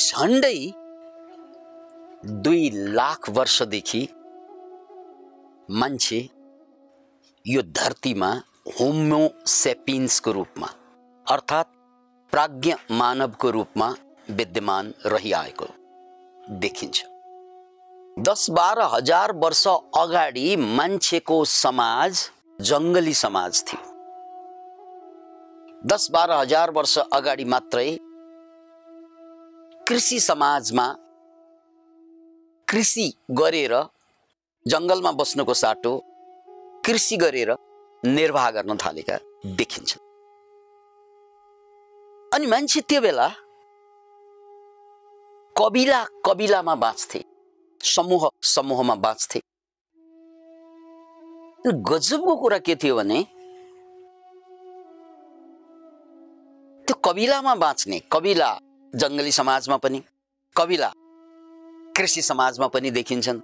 झन्डै दुई लाख वर्षदेखि मान्छे यो धरतीमा होमोसेपिन्सको रूपमा अर्थात् प्राज्ञ मानवको रूपमा विद्यमान रहिआएको देखिन्छ। दस बाह्र हजार वर्ष अगाडि मान्छेको समाज जङ्गली समाज थियो। दस बाह्र हजार वर्ष अगाडि मात्रै कृषि समाजमा कृषि गरेर जङ्गलमा बस्नुको साटो कृषि गरेर निर्वाह गर्न थालेका देखिन्छ। अनि मान्छे त्यो बेला कबिला कबिलामा बाँच्थे समूह समूहमा बाँच्थे। गजबको कुरा के थियो भने त्यो कबिलामा बाँच्ने कबिला जङ्गली समाजमा पनि कबिला कृषि समाजमा पनि देखिन्छन्।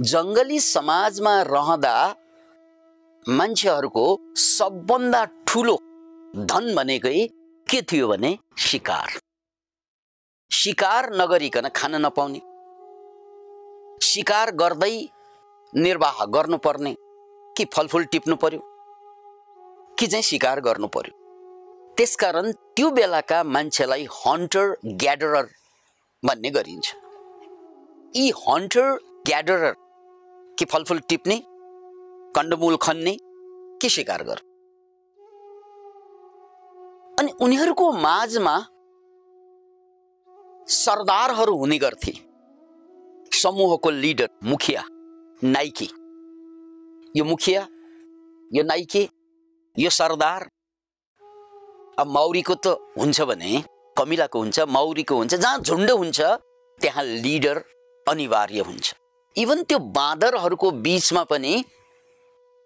जङ्गली समाजमा रहँदा मान्छेहरूको सबभन्दा ठुलो धन भनेकै के थियो भने शिकार। शिकार नगरिकन खान नपाउने। शिकार गर्दै निर्वाह गर्नुपर्ने कि फलफुल टिप्नु पर्यो? कि चाहिँ शिकार गर्नु पर्यो? त्यसकारण त्यो बेलाका मान्छेलाई हन्टर ग्याडरर भन्ने गरिन्छ। यी हन्टर ग्याडरर कि फलफुल टिप्ने कण्डमूल खन्ने के शिकार गर। अनि उनीहरूको माझमा सरदारहरू हुने गर्थे। समूहको लिडर मुखिया नाइके। यो मुखिया यो नाइके यो सरदार अब मौरीको त हुन्छ भने कमिलाको हुन्छ मौरीको हुन्छ जहाँ झुन्ड हुन्छ त्यहाँ लिडर अनिवार्य हुन्छ। इभन त्यो बाँदरहरूको बिचमा पनि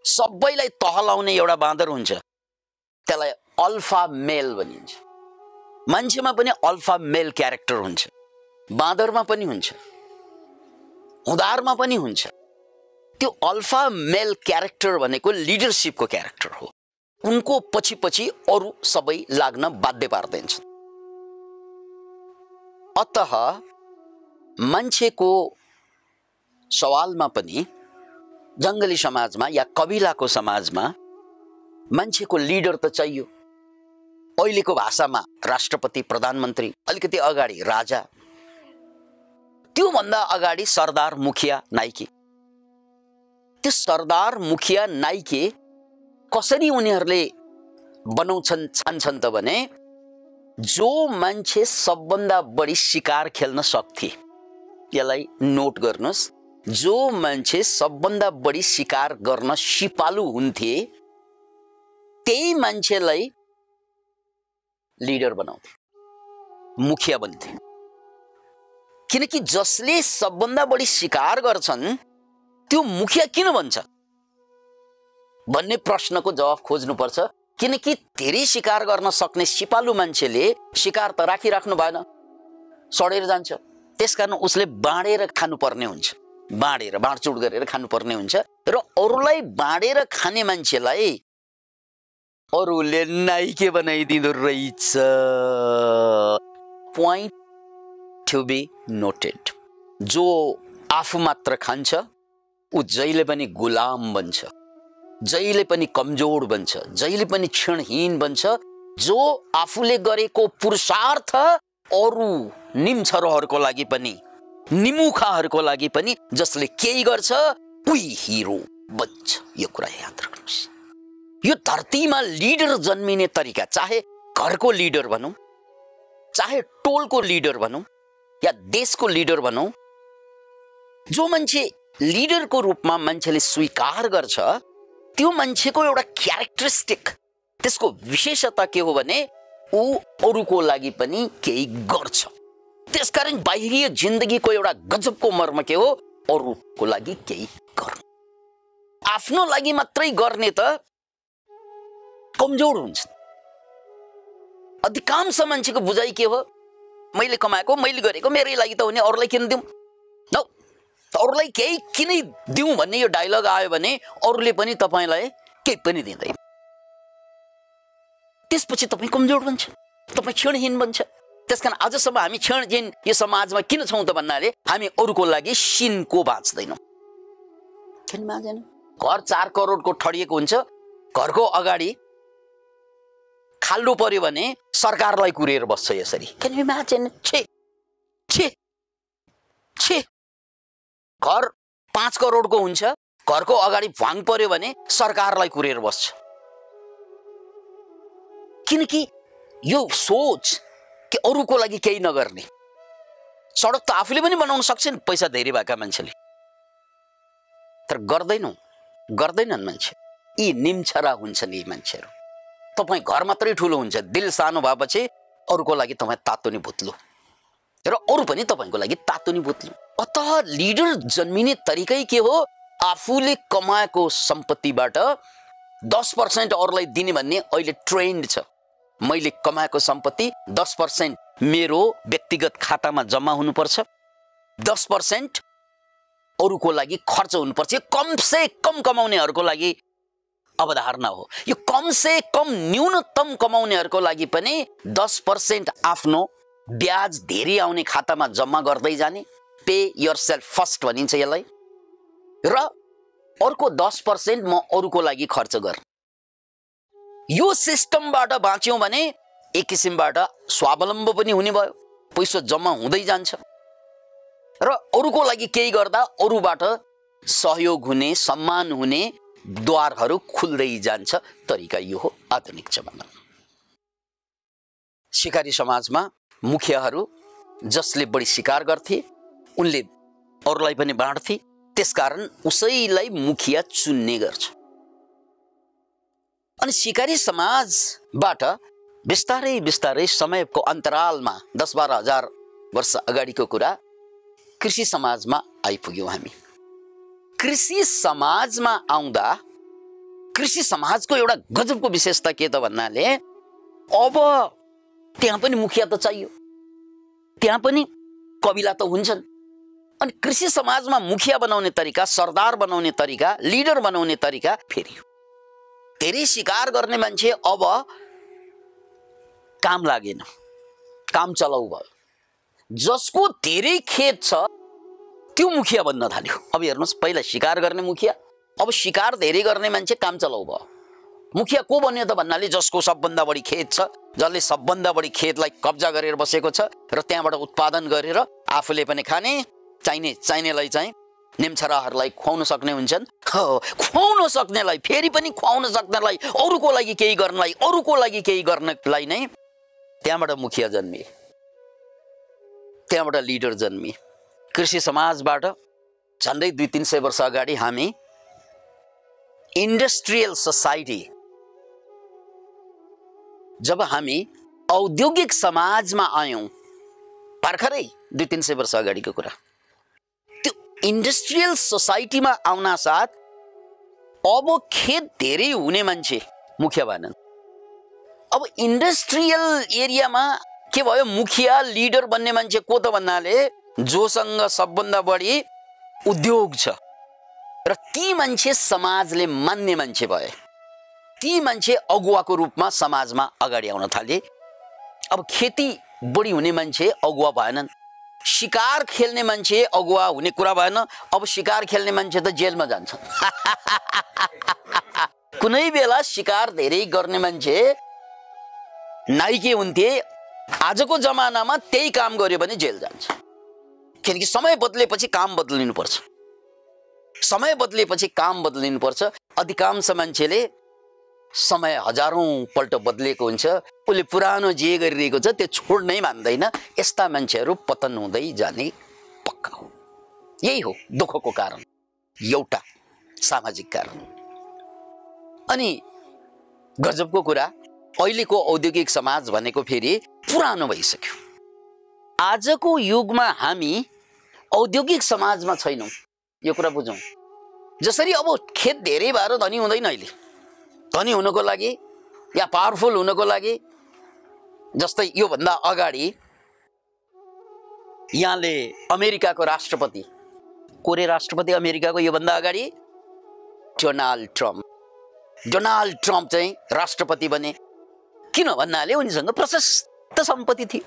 सबैलाई तहलाउने एउटा बाँदर हुन्छ। त्यसलाई अल्फा मेल भनिन्छ। मान्छेमा पनि अल्फा मेल क्यारेक्टर हुन्छ। बाँदरमा पनि हुन्छ। हुँदारमा पनि हुन्छ। त्यो अल्फा मेल क्यारेक्टर भनेको लिडरसिपको क्यारेक्टर हो। उनको पछि पछि अरू सबै लाग्न बाध्य पार्दैछ अत मान्छेको सवालमा पनि जङ्गली समाजमा या कबिलाको समाजमा मान्छेको लिडर त चाहियो। अहिलेको भाषामा राष्ट्रपति प्रधानमन्त्री अलिकति अगाडि राजा त्योभन्दा अगाडि सरदार मुखिया नाइके। त्यो सरदार मुखिया नाइके कसरी उनीहरूले बनाउँछन् छान्छन् त भने जो मान्छे सबभन्दा बढी शिकार खेल्न सक्थे यसलाई नोट गर्नुहोस् जो मान्छे सबभन्दा बढी शिकार गर्न सिपालु हुन्थे त्यही मान्छेलाई लिडर बनाउँथे मुखिया बन्थे। किनकि जसले सबभन्दा बढी शिकार गर्छन् त्यो मुखिया किन भन्छ भन्ने प्रश्नको जवाफ खोज्नुपर्छ। किनकि धेरै शिकार गर्न सक्ने सिपालु मान्छेले शिकार त राखिराख्नु भएन। सडेर जान्छ। त्यसकारण उसले बाँडेर खानुपर्ने हुन्छ। बाँडेर बाँडचुड गरेर खानुपर्ने हुन्छ। र अरूलाई बाँडेर खाने मान्छेलाई अरूले नाइके बनाइदिँदो रहेछ। पोइन्ट टु बी नोटेड जो आफू मात्र खान्छ ऊ जहिले पनि गुलाम बन्छ। जहिले पनि कमजोर बन्छ जहिले पनि क्षणहीन बन्छ जो आफूले गरेको पुरुषार्थ अरू निम्छरोहरूको लागि पनि निमुखाहरूको लागि पनि जसले केही गर्छ उही हिरो बन्छ। यो कुरा याद राख्नुहोस्। यो धरतीमा लिडर जन्मिने तरिका चाहे घरको लिडर भनौँ चाहे टोलको लिडर भनौँ या देशको लिडर भनौँ जो मान्छे लिडरको रूपमा मान्छेले स्वीकार गर्छ त्यो मान्छेको एउटा क्यारेक्टरिस्टिक त्यसको विशेषता के हो भने ऊ अरूको लागि पनि केही गर्छ त्यसकारण बाहिरी जिन्दगीको एउटा गजबको मर्म के हो अरूको लागि केही गर्नु आफ्नो लागि मात्रै गर्ने त कमजोर हुन्छ अधिकांश मान्छेको बुझाइ के हो मैले कमाएको मैले गरेको मेरै लागि त हुने अरूलाई किन दिउँ अरूलाई केही किनै दिउँ भन्ने यो डायलग आयो भने अरूले पनि तपाईँलाई केही पनि दिँदैन। त्यसपछि तपाईँ कमजोर बन्छ तपाईँ क्षणहीन बन्छ। त्यस कारण आजसम्म हामी क्षण जिन यो समाजमा किन छौँ त भन्नाले हामी अरूको लागि सिनको बाँच्दैनौँ। घर चार करोडको ठडिएको हुन्छ घरको अगाडि खाल्डो पर्यो भने सरकारलाई कुरेर बस्छ यसरी। छे छे छे। घर पाँच करोडको हुन्छ। घरको अगाडि भ्वाङ पर्यो भने सरकारलाई कुरेर बस्छ। किनकि यो सोच कि अरूको लागि केही नगर्ने। सडक त आफूले पनि बनाउन सक्छ नि पैसा धेरै भएका मान्छेले। तर गर्दैनौ गर्दैनन् मान्छे। यी निम्छरा हुन्छन् यी मान्छेहरू। तपाईँ घर मात्रै ठुलो हुन्छ दिल सानो भएपछि अरूको लागि तपाईँ तातो नि भुत्लो। र अरू पनि तपाईँको लागि तातो नि भुत्लो अत लिडर जन्मिने तरिकै के हो? आफूले कमाएको सम्पत्तिबाट दस पर्सेन्ट अरूलाई दिने भन्ने अहिले ट्रेन्ड छ। मैले कमाएको सम्पत्ति दस पर्सेन्ट मेरो व्यक्तिगत खातामा जम्मा हुनुपर्छ। दस पर्सेन्ट अरूको लागि खर्च हुनुपर्छ। यो कम से कम कमाउनेहरूको लागि अवधारणा हो। यो कम से कम न्यूनतम कमाउनेहरूको लागि पनि दस पर्सेन्ट आफ्नो ब्याज धेरै आउने खातामा जम्मा गर्दै जाने। पे यर सेल्फ फर्स्ट भनिन्छ यसलाई। र अर्को दस पर्सेन्ट म अरूको लागि खर्च गर। यो सिस्टमबाट बाँच्यौँ भने एक किसिमबाट स्वावलम्ब पनि हुने भयो। पैसा जम्मा हुँदै जान्छ। र अरूको लागि केही गर्दा अरूबाट सहयोग हुने सम्मान हुने द्वारहरू खुल्दै जान्छ। तरिका यो हो आधुनिक जमाना। सिकारी समाजमा मुखियाहरू जसले बढी शिकार गर्थे उनले अरूलाई पनि बाँड्थे त्यसकारण उसैलाई मुखिया चुन्ने गर्छ। अनि सिकारी समाजबाट बिस्तारै बिस्तारै समयको अन्तरालमा दस बाह्र हजार वर्ष अगाडिको कुरा कृषि समाजमा आइपुग्यौँ हामी। कृषि समाजमा आउँदा कृषि समाजको एउटा गजबको विशेषता के त भन्नाले अब त्यहाँ पनि मुखिया त चाहियो। त्यहाँ पनि कविला त हुन्छन्। अनि कृषि समाजमा मुखिया बनाउने तरिका सरदार बनाउने तरिका लिडर बनाउने तरिका फेरि धेरै शिकार गर्ने मान्छे अब काम लागेन। काम चलाउ भयो। जसको धेरै खेत छ त्यो मुखिया बन्न थाल्यो। अब हेर्नुहोस् पहिला शिकार गर्ने मुखिया अब शिकार धेरै गर्ने मान्छे काम चलाउ भयो। मुखिया को बन्यो त भन्नाले जसको सबभन्दा बढी खेत छ जसले सबभन्दा बढी खेतलाई कब्जा गरेर बसेको छ र त्यहाँबाट उत्पादन गरेर आफूले पनि खाने चाहिने चाहिनेलाई चाहिँ नेम्छराहरूलाई खुवाउन सक्ने हुन्छन्। खुवाउन सक्नेलाई फेरि पनि खुवाउन सक्नेलाई अरूको लागि केही गर्नलाई अरूको लागि केही गर्नलाई नै त्यहाँबाट मुखिया जन्मिए। त्यहाँबाट लिडर जन्मिए। कृषि समाजबाट झन्डै दुई तिन सय वर्ष अगाडि हामी इन्डस्ट्रियल सोसाइटी जब हामी औद्योगिक समाजमा आयौँ भर्खरै दुई तिन सय वर्ष अगाडिको कुरा। इन्डस्ट्रियल सोसाइटीमा आउन साथ अब खेत धेरै हुने मान्छे मुखिया भएनन्। अब इन्डस्ट्रियल एरियामा के भयो मुखिया लिडर बन्ने मान्छे को त भन्नाले जोसँग सबभन्दा बढी उद्योग छ। र ती मान्छे समाजले मान्ने मान्छे भए। ती मान्छे अगुवाको रूपमा समाजमा अगाडि आउन थाले। अब खेती बढी हुने मान्छे अगुवा भएनन् शिकार खेल्ने मान्छे अगुवा हुने कुरा भएन। अब शिकार खेल्ने मान्छे त जेलमा जान्छ। कुनै बेला शिकार धेरै गर्ने मान्छे नाइके हुन्थे। आजको जमानामा त्यही काम गर्यो भने जेल जान्छ। किनकि समय बदलेपछि काम बदलिनुपर्छ। समय बदलेपछि काम बदलिनुपर्छ। अधिकांश मान्छेले समय हजारौँ पल्ट बदलिएको हुन्छ। उसले पुरानो जे गरिरहेको छ त्यो छोड्नै मान्दैन। यस्ता मान्छेहरू पतन हुँदै जाने पक्का हो। यही हो दुःखको कारण। एउटा सामाजिक कारण। अनि गजबको कुरा अहिलेको औद्योगिक समाज भनेको फेरि पुरानो भइसक्यो। आजको युगमा हामी औद्योगिक समाजमा छैनौँ। यो कुरा बुझौँ। जसरी अब खेत धेरै भएर धनी हुँदैन अहिले। धनी हुनको लागि या पावरफुल हुनको लागि जस्तै योभन्दा अगाडि यहाँले अमेरिकाको राष्ट्रपति कोरे राष्ट्रपति अमेरिकाको योभन्दा अगाडि डोनाल्ड ट्रम्प। डोनाल्ड ट्रम्प चाहिँ राष्ट्रपति बने। किन भन्नाले उनीसँग प्रशस्त सम्पत्ति थियो।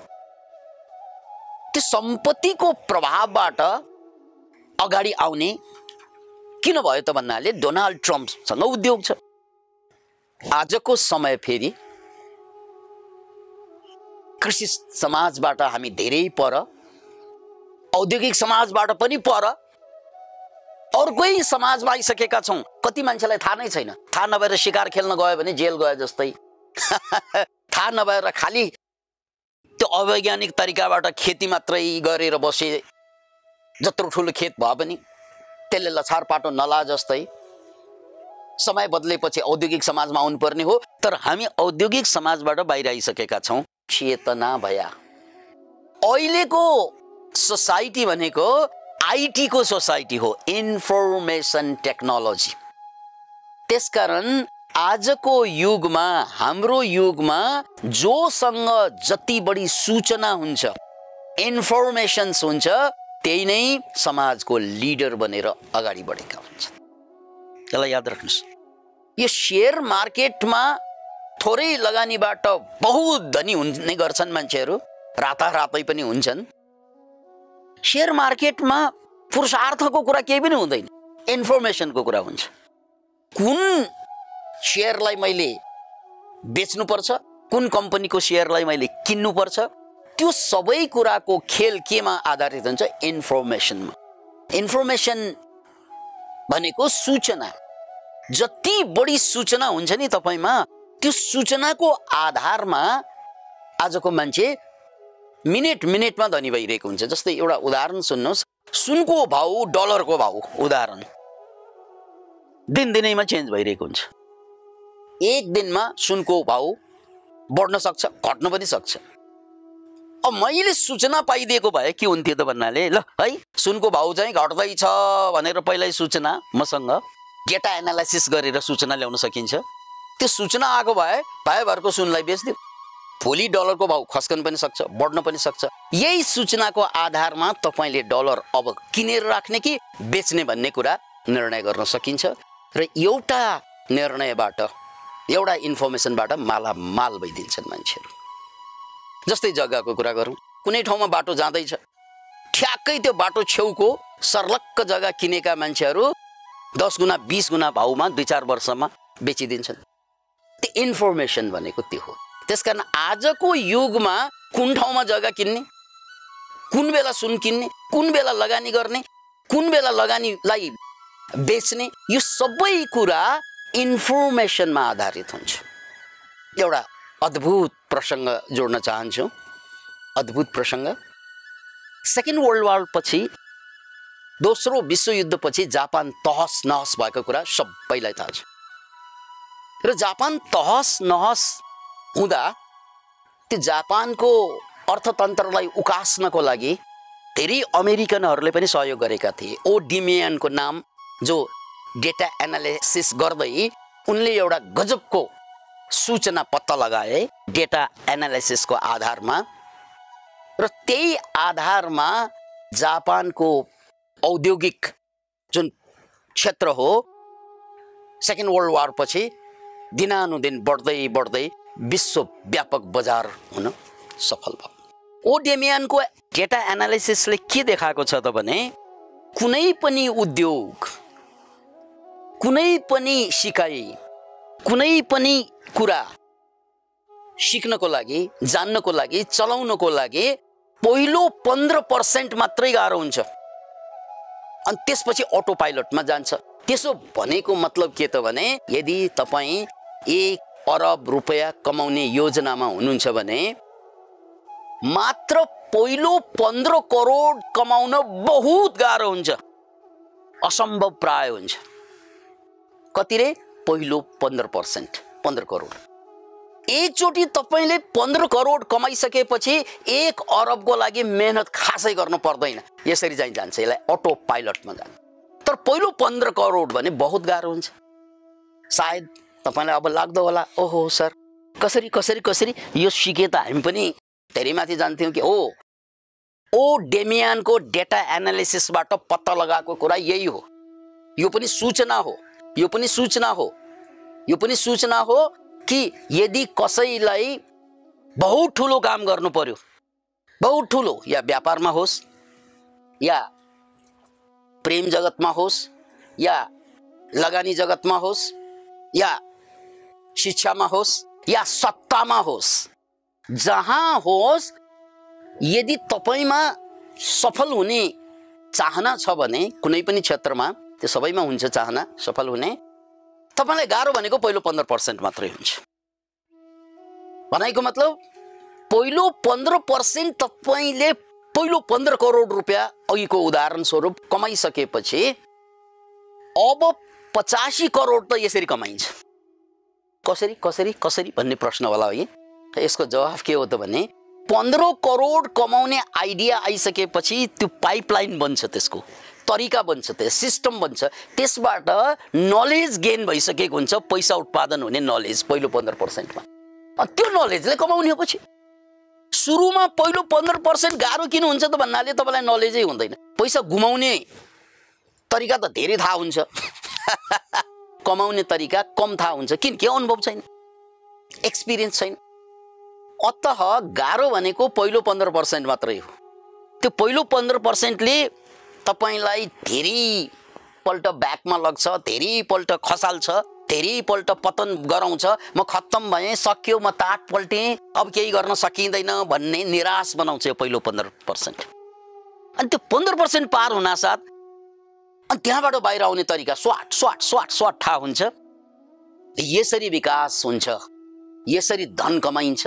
त्यो सम्पत्तिको प्रभावबाट अगाडि आउने किन भयो त भन्नाले डोनाल्ड ट्रम्पसँग उद्योग छ। आजको समय फेरि कृषि समाजबाट हामी धेरै पर औद्योगिक समाजबाट पनि पर अर्कै समाजमा आइसकेका छौँ। कति मान्छेलाई थाहा नै छैन। थाहा नभएर सिकार खेल्न गयो भने जेल गयो जस्तै। थाहा नभएर खालि त्यो अवैज्ञानिक तरिकाबाट खेती मात्रै गरेर बसे जत्रो ठुलो खेत भए पनि त्यसले लछार पाटो नला जस्तै। समय बदलेपछि औद्योगिक समाजमा आउनुपर्ने हो तर हामी औद्योगिक समाजबाट बाहिर आइसकेका छौँ। चेतना भया। अहिलेको सोसाइटी भनेको आइटीको सोसाइटी हो इन्फर्मेसन टेक्नोलोजी। त्यसकारण आजको युगमा हाम्रो युगमा जोसँग जति बढी सूचना हुन्छ इन्फर्मेसन्स हुन्छ त्यही नै समाजको लिडर बनेर अगाडि बढेका हुन्छ यसलाई याद राख्नुहोस् यो सेयर मार्केटमा थोरै लगानीबाट बहुत धनी हुने गर्छन् मान्छेहरू रातारातै पनि हुन्छन्। सेयर मार्केटमा पुरुषार्थको कुरा केही पनि हुँदैन इन्फर्मेसनको कुरा हुन्छ। कुन सेयरलाई मैले बेच्नुपर्छ कुन कम्पनीको सेयरलाई मैले किन्नुपर्छ त्यो सबै कुराको खेल केमा आधारित हुन्छ इन्फर्मेसनमा। इन्फर्मेसन भनेको सूचना। जति बढी सूचना हुन्छ नि तपाईँमा त्यो सूचनाको आधारमा आजको मान्छे मिनेट मिनेटमा धनी भइरहेको हुन्छ। जस्तै एउटा उदाहरण सुन्नुहोस्। सुनको भाउ डलरको भाउ उदाहरण। दिनदिनैमा चेन्ज भइरहेको हुन्छ। एक दिनमा सुनको भाउ बढ्न सक्छ घट्न पनि सक्छ। अब मैले सूचना पाइदिएको भए के हुन्थ्यो त भन्नाले ल है सुनको भाउ चाहिँ घट्दैछ भनेर पहिल्यै सूचना मसँग डेटा एनालाइसिस गरेर सूचना ल्याउन सकिन्छ। त्यो सूचना आएको भए भाइ भरको सुनलाई बेचिदियो। भोलि डलरको भाउ खस्कन पनि सक्छ बढ्न पनि सक्छ। यही सूचनाको आधारमा तपाईँले डलर अब किनेर राख्ने कि बेच्ने भन्ने कुरा निर्णय गर्न सकिन्छ। र एउटा निर्णयबाट एउटा इन्फर्मेसनबाट मालामाल भइदिन्छन् मान्छेहरू। जस्तै जग्गाको कुरा गरौँ। कुनै ठाउँमा बाटो जाँदैछ। ठ्याक्कै त्यो बाटो छेउको सर्लक्क जग्गा किनेका मान्छेहरू दस गुणा बिस गुणा भाउमा दुई चार वर्षमा बेचिदिन्छन्। त्यो इन्फर्मेसन भनेको त्यो हो। त्यस कारण आजको युगमा कुन ठाउँमा जग्गा किन्ने कुन बेला सुन किन्ने कुन बेला लगानी गर्ने कुन बेला लगानीलाई बेच्ने यो सबै कुरा इन्फर्मेसनमा आधारित हुन्छ। एउटा अद्भुत प्रसङ्ग जोड्न चाहन्छु। अद्भुत प्रसङ्ग। सेकेन्ड वर्ल्ड वार पछि दोस्रो विश्वयुद्धपछि जापान तहस नहस भएको कुरा सबैलाई थाहा छ। र जापान तहस नहस हुँदा त्यो जापानको अर्थतन्त्रलाई उकास्नको लागि धेरै अमेरिकनहरूले पनि सहयोग गरेका थिए। ओ डिमियनको नाम जो डेटा एनालिसिस गर्दै उनले एउटा गजबको सूचना पत्ता लगाए डेटा एनालाइसिसको आधारमा। र त्यही आधारमा जापानको औद्योगिक जुन क्षेत्र हो सेकेन्ड वर्ल्ड वार पछि दिनानुदिन बढ्दै बढ्दै विश्वव्यापक बजार हुन सफल भयो। ओडेमियनको डेटा एनालाइसिसले के देखाएको छ त भने कुनै पनि उद्योग कुनै पनि सिकाइ कुनै पनि कुरा सिक्नको लागि जान्नको लागि चलाउनको लागि पहिलो पन्ध्र पर्सेन्ट मात्रै गाह्रो हुन्छ। अनि त्यसपछि अटो पाइलटमा जान्छ। त्यसो भनेको मतलब के त भने यदि तपाईँ एक अरब रुपियाँ कमाउने योजनामा हुनुहुन्छ भने मात्र पहिलो पन्ध्र करोड कमाउन बहुत गाह्रो हुन्छ। असम्भव प्राय हुन्छ। कति रे? पहिलो पन्ध्र पर्सेन्ट पन्ध्र करोड। एकचोटि तपाईँले पन्ध्र करोड कमाइसकेपछि एक अरबको लागि मेहनत खासै गर्नु पर्दैन। यसरी चाहिँ जान्छ यसलाई अटो पाइलटमा जान्छ। तर पहिलो पन्ध्र करोड भने बहुत गाह्रो हुन्छ। सायद तपाईँलाई अब लाग्दो होला। ओहो सर कसरी कसरी कसरी? यो सिके त हामी पनि धेरै माथि जान्थ्यौँ कि ओ ओ डेमियानको डेटा एनालिसिसबाट पत्ता लगाएको कुरा यही हो। यो पनि सूचना हो। यो पनि सूचना हो। यो पनि सूचना हो कि यदि कसैलाई बहुत ठुलो काम गर्नु पर्यो बहुत ठुलो या व्यापारमा होस् या प्रेम जगतमा होस् या लगानी जगतमा होस् या शिक्षामा होस् या सत्तामा होस् जहाँ होस् यदि तपाईँमा सफल हुने चाहना छ भने कुनै पनि क्षेत्रमा त्यो सबैमा हुन्छ चाहना सफल हुने। तपाईँलाई गाह्रो भनेको पहिलो पन्ध्र पर्सेन्ट मात्रै हुन्छ। भनाइको मतलब पहिलो पन्ध्र पर्सेन्ट तपाईँले पहिलो पन्ध्र करोड रुपियाँ अघिको उदाहरण स्वरूप कमाइसकेपछि अब पचासी करोड त यसरी कमाइन्छ। कसरी कसरी कसरी भन्ने प्रश्न होला है। यसको जवाफ के हो त भने पन्ध्र करोड कमाउने आइडिया आइसकेपछि त्यो पाइपलाइन बन्छ त्यसको। तरिका बन्छ त्यो सिस्टम बन्छ। त्यसबाट नलेज गेन भइसकेको हुन्छ पैसा उत्पादन हुने नलेज पहिलो पन्ध्र पर्सेन्टमा। त्यो नलेजले कमाउने हो पछि। सुरुमा पहिलो पन्ध्र पर्सेन्ट गाह्रो किन हुन्छ त भन्नाले तपाईँलाई नलेजै हुँदैन। पैसा गुमाउने तरिका त धेरै थाहा हुन्छ। कमाउने तरिका कम थाहा हुन्छ किन के अनुभव छैन। एक्सपिरियन्स छैन। अत गाह्रो भनेको पहिलो पन्ध्र पर्सेन्ट मात्रै हो। त्यो पहिलो पन्ध्र पर्सेन्टले तपाईँलाई धेरैपल्ट ब्याकमा लग्छ धेरैपल्ट खसाल्छ धेरैपल्ट पतन गराउँछ। म खत्तम भएँ सक्यो म ताट पल्टेँ। अब केही गर्न सकिँदैन भन्ने निराश बनाउँछ यो पहिलो पन्ध्र पर्सेन्ट। अनि त्यो पन्ध्र पर्सेन्ट पार हुनासाथ अनि त्यहाँबाट बाहिर आउने तरिका स्वाट स्वाट स्वाट स्वाट थाहा हुन्छ। यसरी विकास हुन्छ। यसरी धन कमाइन्छ।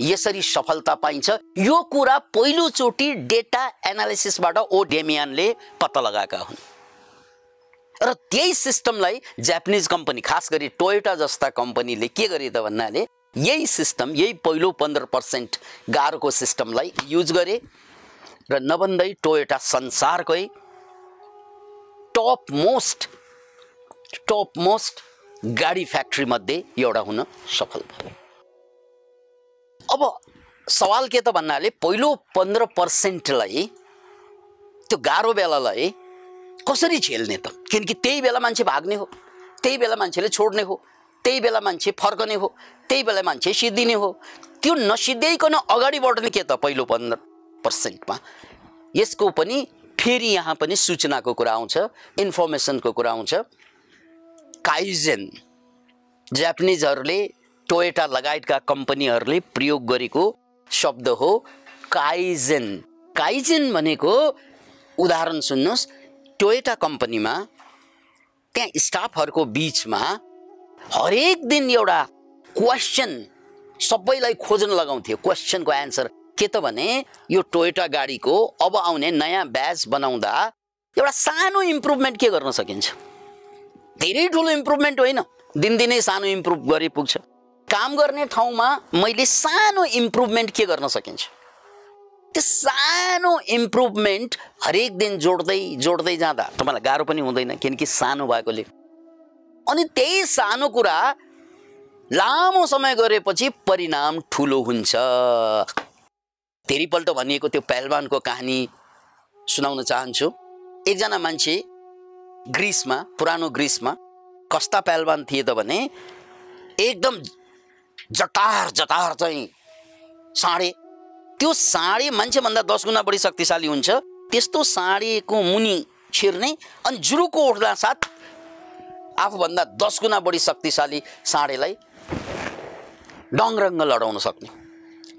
यसरी सफलता पाइन्छ। यो कुरा पहिलोचोटि डेटा एनालिसिसबाट ओ डेमियानले पत्ता लगाएका हुन्। र त्यही सिस्टमलाई जापानिज कम्पनी खास गरी टोयोटा जस्ता कम्पनीले के गरे त भन्नाले यही सिस्टम यही पहिलो पन्ध्र पर्सेन्ट गाह्रोको सिस्टमलाई युज गरे र नभन्दै टोयोटा संसारकै टप मोस्ट टप मोस्ट गाडी फ्याक्ट्री मध्ये एउटा हुन सफल भयो। अब सवाल के त भन्नाले पहिलो पन्ध्र पर्सेन्टलाई त्यो गाह्रो बेलालाई कसरी झेल्ने त? किनकि त्यही बेला मान्छे भाग्ने हो त्यही बेला मान्छेले छोड्ने हो त्यही बेला मान्छे फर्कने हो त्यही बेला मान्छे सिद्धिने हो। त्यो नसिद्ध्याइकन अगाडि बढ्ने के त पहिलो पन्ध्र पर्सेन्टमा? यसको पनि फेरि यहाँ पनि सूचनाको कुरा आउँछ इन्फर्मेसनको कुरा आउँछ। काइजेन जापानिजहरूले टोयोटा लगायतका कम्पनीहरूले प्रयोग गरेको शब्द हो काइजेन। काइजेन भनेको उदाहरण सुन्नुहोस् टोयोटा कम्पनीमा त्यहाँ स्टाफहरूको बिचमा हरेक दिन एउटा क्वेसन सबैलाई खोज्न लगाउँथ्यो। क्वेसनको एन्सर के त भने यो टोयोटा गाडीको अब आउने नयाँ ब्याज बनाउँदा एउटा सानो इम्प्रुभमेन्ट के गर्न सकिन्छ? धेरै ठुलो इम्प्रुभमेन्ट होइन। दिनदिनै सानो इम्प्रुभ गरे पुग्छ काम गर्ने ठाउँमा मैले सानो इम्प्रुभमेन्ट के गर्न सकिन्छ? त्यो सानो इम्प्रुभमेन्ट हरेक दिन जोड्दै जोड्दै जाँदा तपाईँलाई गाह्रो पनि हुँदैन किनकि सानो भएकोले। अनि त्यही सानो कुरा लामो समय गरेपछि परिणाम ठुलो हुन्छ। धेरैपल्ट भनिएको त्यो पहलवानको कहानी सुनाउन चाहन्छु। एकजना मान्छे ग्रिसमा पुरानो ग्रिसमा कस्ता पहलवान थिए त भने एकदम जटार जटार चाहिँ साँडे। त्यो साँडे मान्छेभन्दा दस गुणा बढी शक्तिशाली हुन्छ। त्यस्तो साँडेको मुनि छिर्ने अनि जुरुको उठ्दा साथ आफूभन्दा दस गुणा बढी शक्तिशाली साँडेलाई डङरङ्ग लडाउन सक्ने।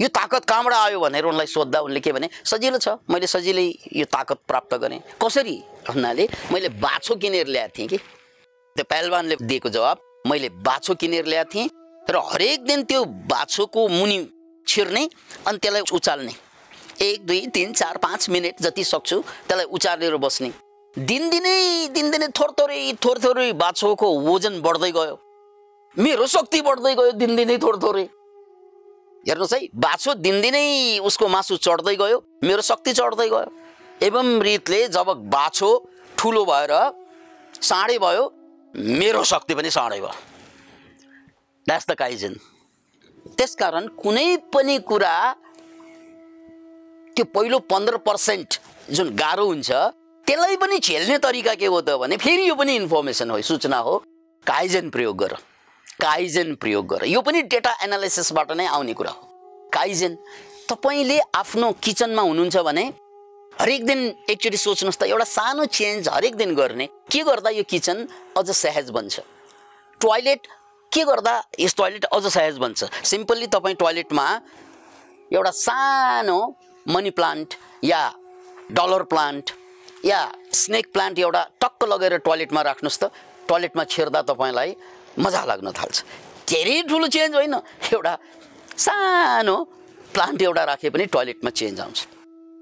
यो ताकत कहाँबाट आयो भनेर उनलाई सोद्धा उनले के भने सजिलो छ। मैले सजिलै यो ताकत प्राप्त गरेँ। कसरी भन्नाले मैले बाछो किनेर ल्याएको थिएँ कि? त्यो पहलवानले दिएको जवाब मैले बाछो किनेर ल्याएको थिएँ। र हरेक दिन त्यो बाछोको मुनि छिर्ने अनि त्यसलाई उचाल्ने। एक दुई तिन चार पाँच मिनट जति सक्छु त्यसलाई उचालेर बस्ने। दिनदिनै दिनदिनै थोरै थोरै थोरै बाछोको वजन बढ्दै गयो। मेरो शक्ति बढ्दै गयो दिनदिनै थोरै हेर्नुहोस् है बाछो दिनदिनै उसको मासु चढ्दै गयो मेरो शक्ति चढ्दै गयो। एवं रितले जब बाछो ठुलो भएर साँडे भयो मेरो शक्ति पनि साँडे भयो। द्याट्स द काइजन त्यसकारण कुनै पनि कुरा त्यो पहिलो पन्ध्र पर्सेन्ट जुन गाह्रो हुन्छ त्यसलाई पनि झेल्ने तरिका के हो त भने फेरि यो पनि इन्फर्मेसन हो सूचना हो काइजन प्रयोग गर काइजेन प्रयोग गर यो पनि डेटा एनालिसिसबाट नै आउने कुरा हो काइजेन तपाईँले आफ्नो किचनमा हुनुहुन्छ भने हरेक दिन एकचोटि सोच्नुहोस् त एउटा सानो चेन्ज हरेक दिन गर्ने के गर्दा यो किचन अझ सहज बन्छ टोयलेट के गर्दा यस टोयलेट अझ सहज बन्छ? सिम्पल्ली तपाईँ टोयलेटमा एउटा सानो मनी प्लान्ट या डलर प्लान्ट या स्नेक प्लान्ट एउटा टक्क लगेर टोयलेटमा राख्नुहोस् त। टोयलेटमा छिर्दा तपाईँलाई मजा लाग्न थाल्छ। धेरै ठुलो चेन्ज होइन। एउटा सानो प्लान्ट एउटा राखे पनि टोयलेटमा चेन्ज आउँछ।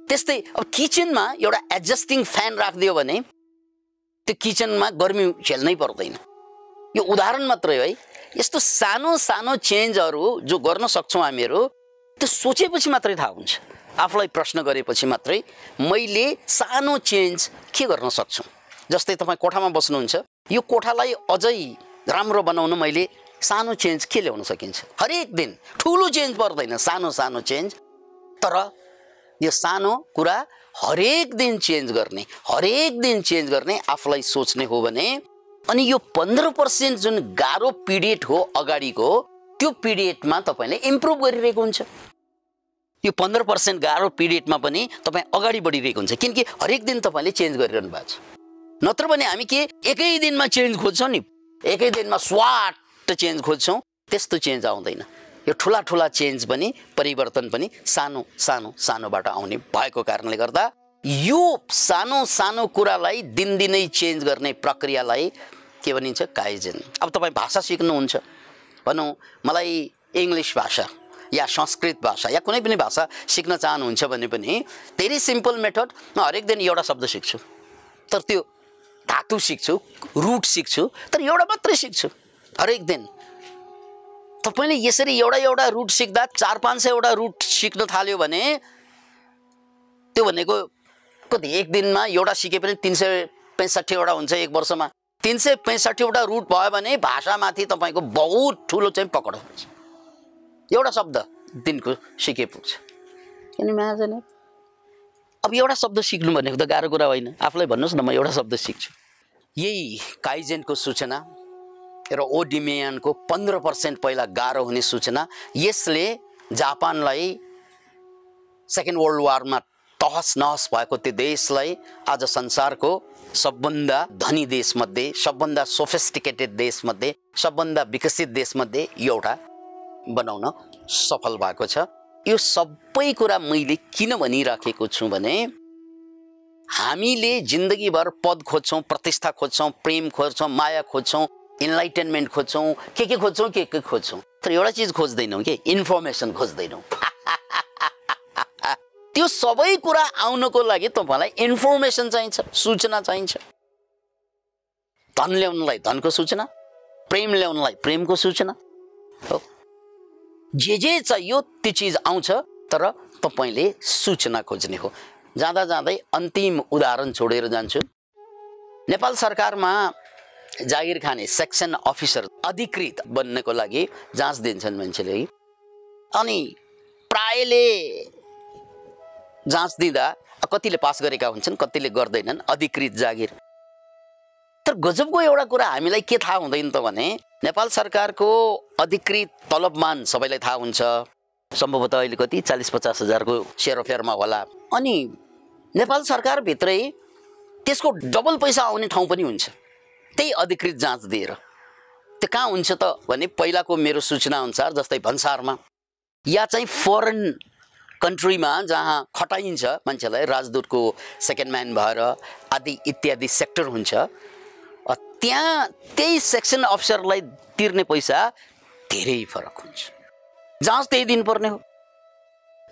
त्यस्तै अब किचनमा एउटा एडजस्टिङ फ्यान राखिदियो भने त्यो किचनमा गर्मी झेल्नै पर्दैन। यो उदाहरण मात्रै है। यस्तो सानो सानो चेन्जहरू जो गर्न सक्छौँ हामीहरू त्यो सोचेपछि मात्रै थाहा हुन्छ। आफूलाई प्रश्न गरेपछि मात्रै मैले सानो चेन्ज के गर्न सक्छु? जस्तै तपाईँ कोठामा बस्नुहुन्छ यो कोठालाई अझै राम्रो बनाउन मैले सानो चेन्ज के ल्याउन सकिन्छ? हरेक दिन ठुलो चेन्ज पर्दैन सानो सानो चेन्ज। तर यो सानो कुरा हरेक दिन चेन्ज गर्ने हरेक दिन चेन्ज गर्ने आफूलाई सोच्ने हो भने अनि यो पन्ध्र पर्सेन्ट जुन गाह्रो पिरियड हो अगाडिको त्यो पिरियडमा तपाईँले इम्प्रुभ गरिरहेको हुन्छ। यो पन्ध्र पर्सेन्ट गाह्रो पिरियडमा पनि तपाईँ अगाडि बढिरहेको हुन्छ किनकि हरेक दिन तपाईँले चेन्ज गरिरहनु भएको छ। नत्र भने हामी के एकै दिनमा चेन्ज खोज्छौँ नि। एकै दिनमा स्वाट चेन्ज खोज्छौँ त्यस्तो चेन्ज आउँदैन। यो ठुला ठुला चेन्ज पनि परिवर्तन पनि सानो सानो सानोबाट आउने भएको कारणले गर्दा यो सानो सानो कुरालाई दिनदिनै चेन्ज गर्ने प्रक्रियालाई के भनिन्छ काइजेन। अब तपाईँ भाषा सिक्नुहुन्छ भनौँ मलाई इङ्ग्लिस भाषा या संस्कृत भाषा या कुनै पनि भाषा सिक्न चाहनुहुन्छ भने पनि धेरै सिम्पल मेथड म हरेक दिन एउटा शब्द सिक्छु। तर त्यो धातु सिक्छु रुट सिक्छु तर एउटा मात्रै सिक्छु हरेक दिन। तपाईँले यसरी एउटा एउटा रुट सिक्दा चार पाँच सयवटा रुट सिक्न थाल्यो भने त्यो भनेको कति एक दिनमा एउटा सिके पनि तिन सय पैँसठीवटा हुन्छ एक वर्षमा। तिन सय पैँसठीवटा रुट भयो भने भाषामाथि तपाईँको बहुत ठुलो चाहिँ पकड हुन्छ। एउटा शब्द दिनको सिके पुग्छ। किन अब एउटा शब्द सिक्नु भनेको त गाह्रो कुरा होइन। आफूलाई भन्नुहोस् न म एउटा शब्द सिक्छु। यही काइजेनको सूचना र ओडिमियानको पन्ध्र पर्सेन्ट पहिला गाह्रो हुने सूचना यसले जापानलाई सेकेन्ड वर्ल्ड वारमा तहस नहस भएको त्यो देशलाई आज संसारको सबभन्दा धनी देशमध्ये सबभन्दा सोफिस्टिकेटेड देशमध्ये सबभन्दा विकसित देशमध्ये एउटा बनाउन सफल भएको छ। यो सबै कुरा मैले किन भनिराखेको छु भने हामीले जिन्दगीभर पद खोज्छौँ प्रतिष्ठा खोज्छौँ प्रेम खोज्छौँ माया खोज्छौँ इन्लाइटेनमेन्ट खोज्छौँ के के खोज्छौँ के के खोज्छौँ। तर एउटा चिज खोज्दैनौँ कि? इन्फर्मेसन खोज्दैनौँ। त्यो सबै कुरा आउनको लागि तपाईँलाई इन्फर्मेसन चाहिन्छ सूचना चाहिन्छ। धन ल्याउनलाई धनको सूचना प्रेम ल्याउनलाई प्रेमको सूचना हो। जे जे चाहियो त्यो चिज आउँछ तर तपाईँले सूचना खोज्ने हो। जाँदा जाँदै अन्तिम उदाहरण छोडेर जान्छु। नेपाल सरकारमा जागिर खाने सेक्सन अफिसर अधिकृत बन्नको लागि जाँच दिन्छन् मान्छेले। अनि प्रायले जाँच दिँदा कतिले पास गरेका हुन्छन् कतिले गर्दैनन् अधिकृत जागिर। तर गजबको एउटा कुरा हामीलाई के थाहा हुँदैन त भने नेपाल सरकारको अधिकृत तलबमान सबैलाई थाहा हुन्छ। सम्भवतः अहिले कति? चालिस पचास हजारको सेरोफेयरमा होला। अनि नेपाल सरकारभित्रै त्यसको डबल पैसा आउने ठाउँ पनि हुन्छ। त्यही अधिकृत जाँच दिएर। त्यो कहाँ हुन्छ त भने पहिलाको मेरो सूचना अनुसार जस्तै भन्सारमा या चाहिँ फरेन कन्ट्रीमा जहाँ खटाइन्छ मान्छेलाई राजदूतको सेकेन्ड म्यान भएर आदि इत्यादि सेक्टर हुन्छ त्यहाँ त्यही सेक्सन अफिसरलाई तिर्ने पैसा धेरै फरक हुन्छ। जाँच त्यही दिनुपर्ने हो।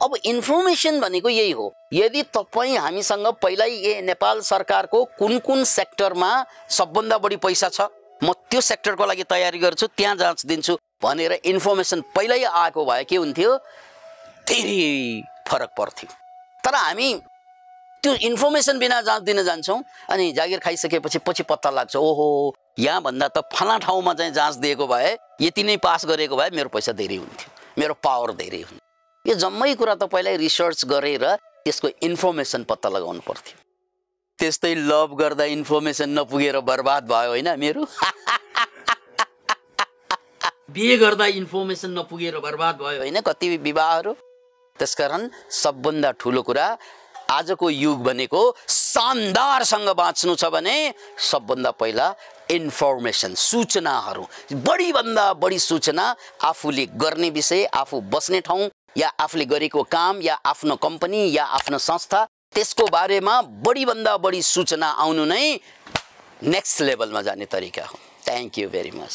अब इन्फर्मेसन भनेको यही हो। यदि तपाईँ हामीसँग पहिल्यै ए नेपाल सरकारको कुन कुन सेक्टरमा सबभन्दा बढी पैसा छ म त्यो सेक्टरको लागि तयारी गर्छु त्यहाँ जाँच दिन्छु भनेर इन्फर्मेसन पहिल्यै आएको भए के हुन्थ्यो? धेरै फरक पर्थ्यो। तर हामी त्यो इन्फर्मेसन बिना जाँच दिन जान्छौँ अनि जागिर खाइसकेपछि पछि पत्ता लाग्छ ओहो यहाँभन्दा त फला ठाउँमा चाहिँ जाँच दिएको भए यति नै पास गरेको भए मेरो पैसा धेरै हुन्थ्यो मेरो पावर धेरै हुन्थ्यो। यो जम्मै कुरा त पहिल्यै रिसर्च गरेर त्यसको इन्फर्मेसन पत्ता लगाउनु पर्थ्यो। त्यस्तै लभ गर्दा इन्फर्मेसन नपुगेर बर्बाद भयो होइन मेरो? बिहे गर्दा इन्फर्मेसन नपुगेर बर्बाद भयो होइन? कति विवाहहरू? त्यसकारण सबभन्दा ठुलो कुरा आजको युग भनेको शानदारसँग बाँच्नु छ भने सबभन्दा पहिला इन्फर्मेसन सूचनाहरू। बढीभन्दा बढी सूचना आफूले गर्ने विषय आफू बस्ने ठाउँ या आफूले गरेको काम या आफ्नो कम्पनी या आफ्नो संस्था त्यसको बारेमा बढीभन्दा बढी सूचना आउनु नै नेक्स्ट लेभलमा जाने तरिका हो। Thank you very much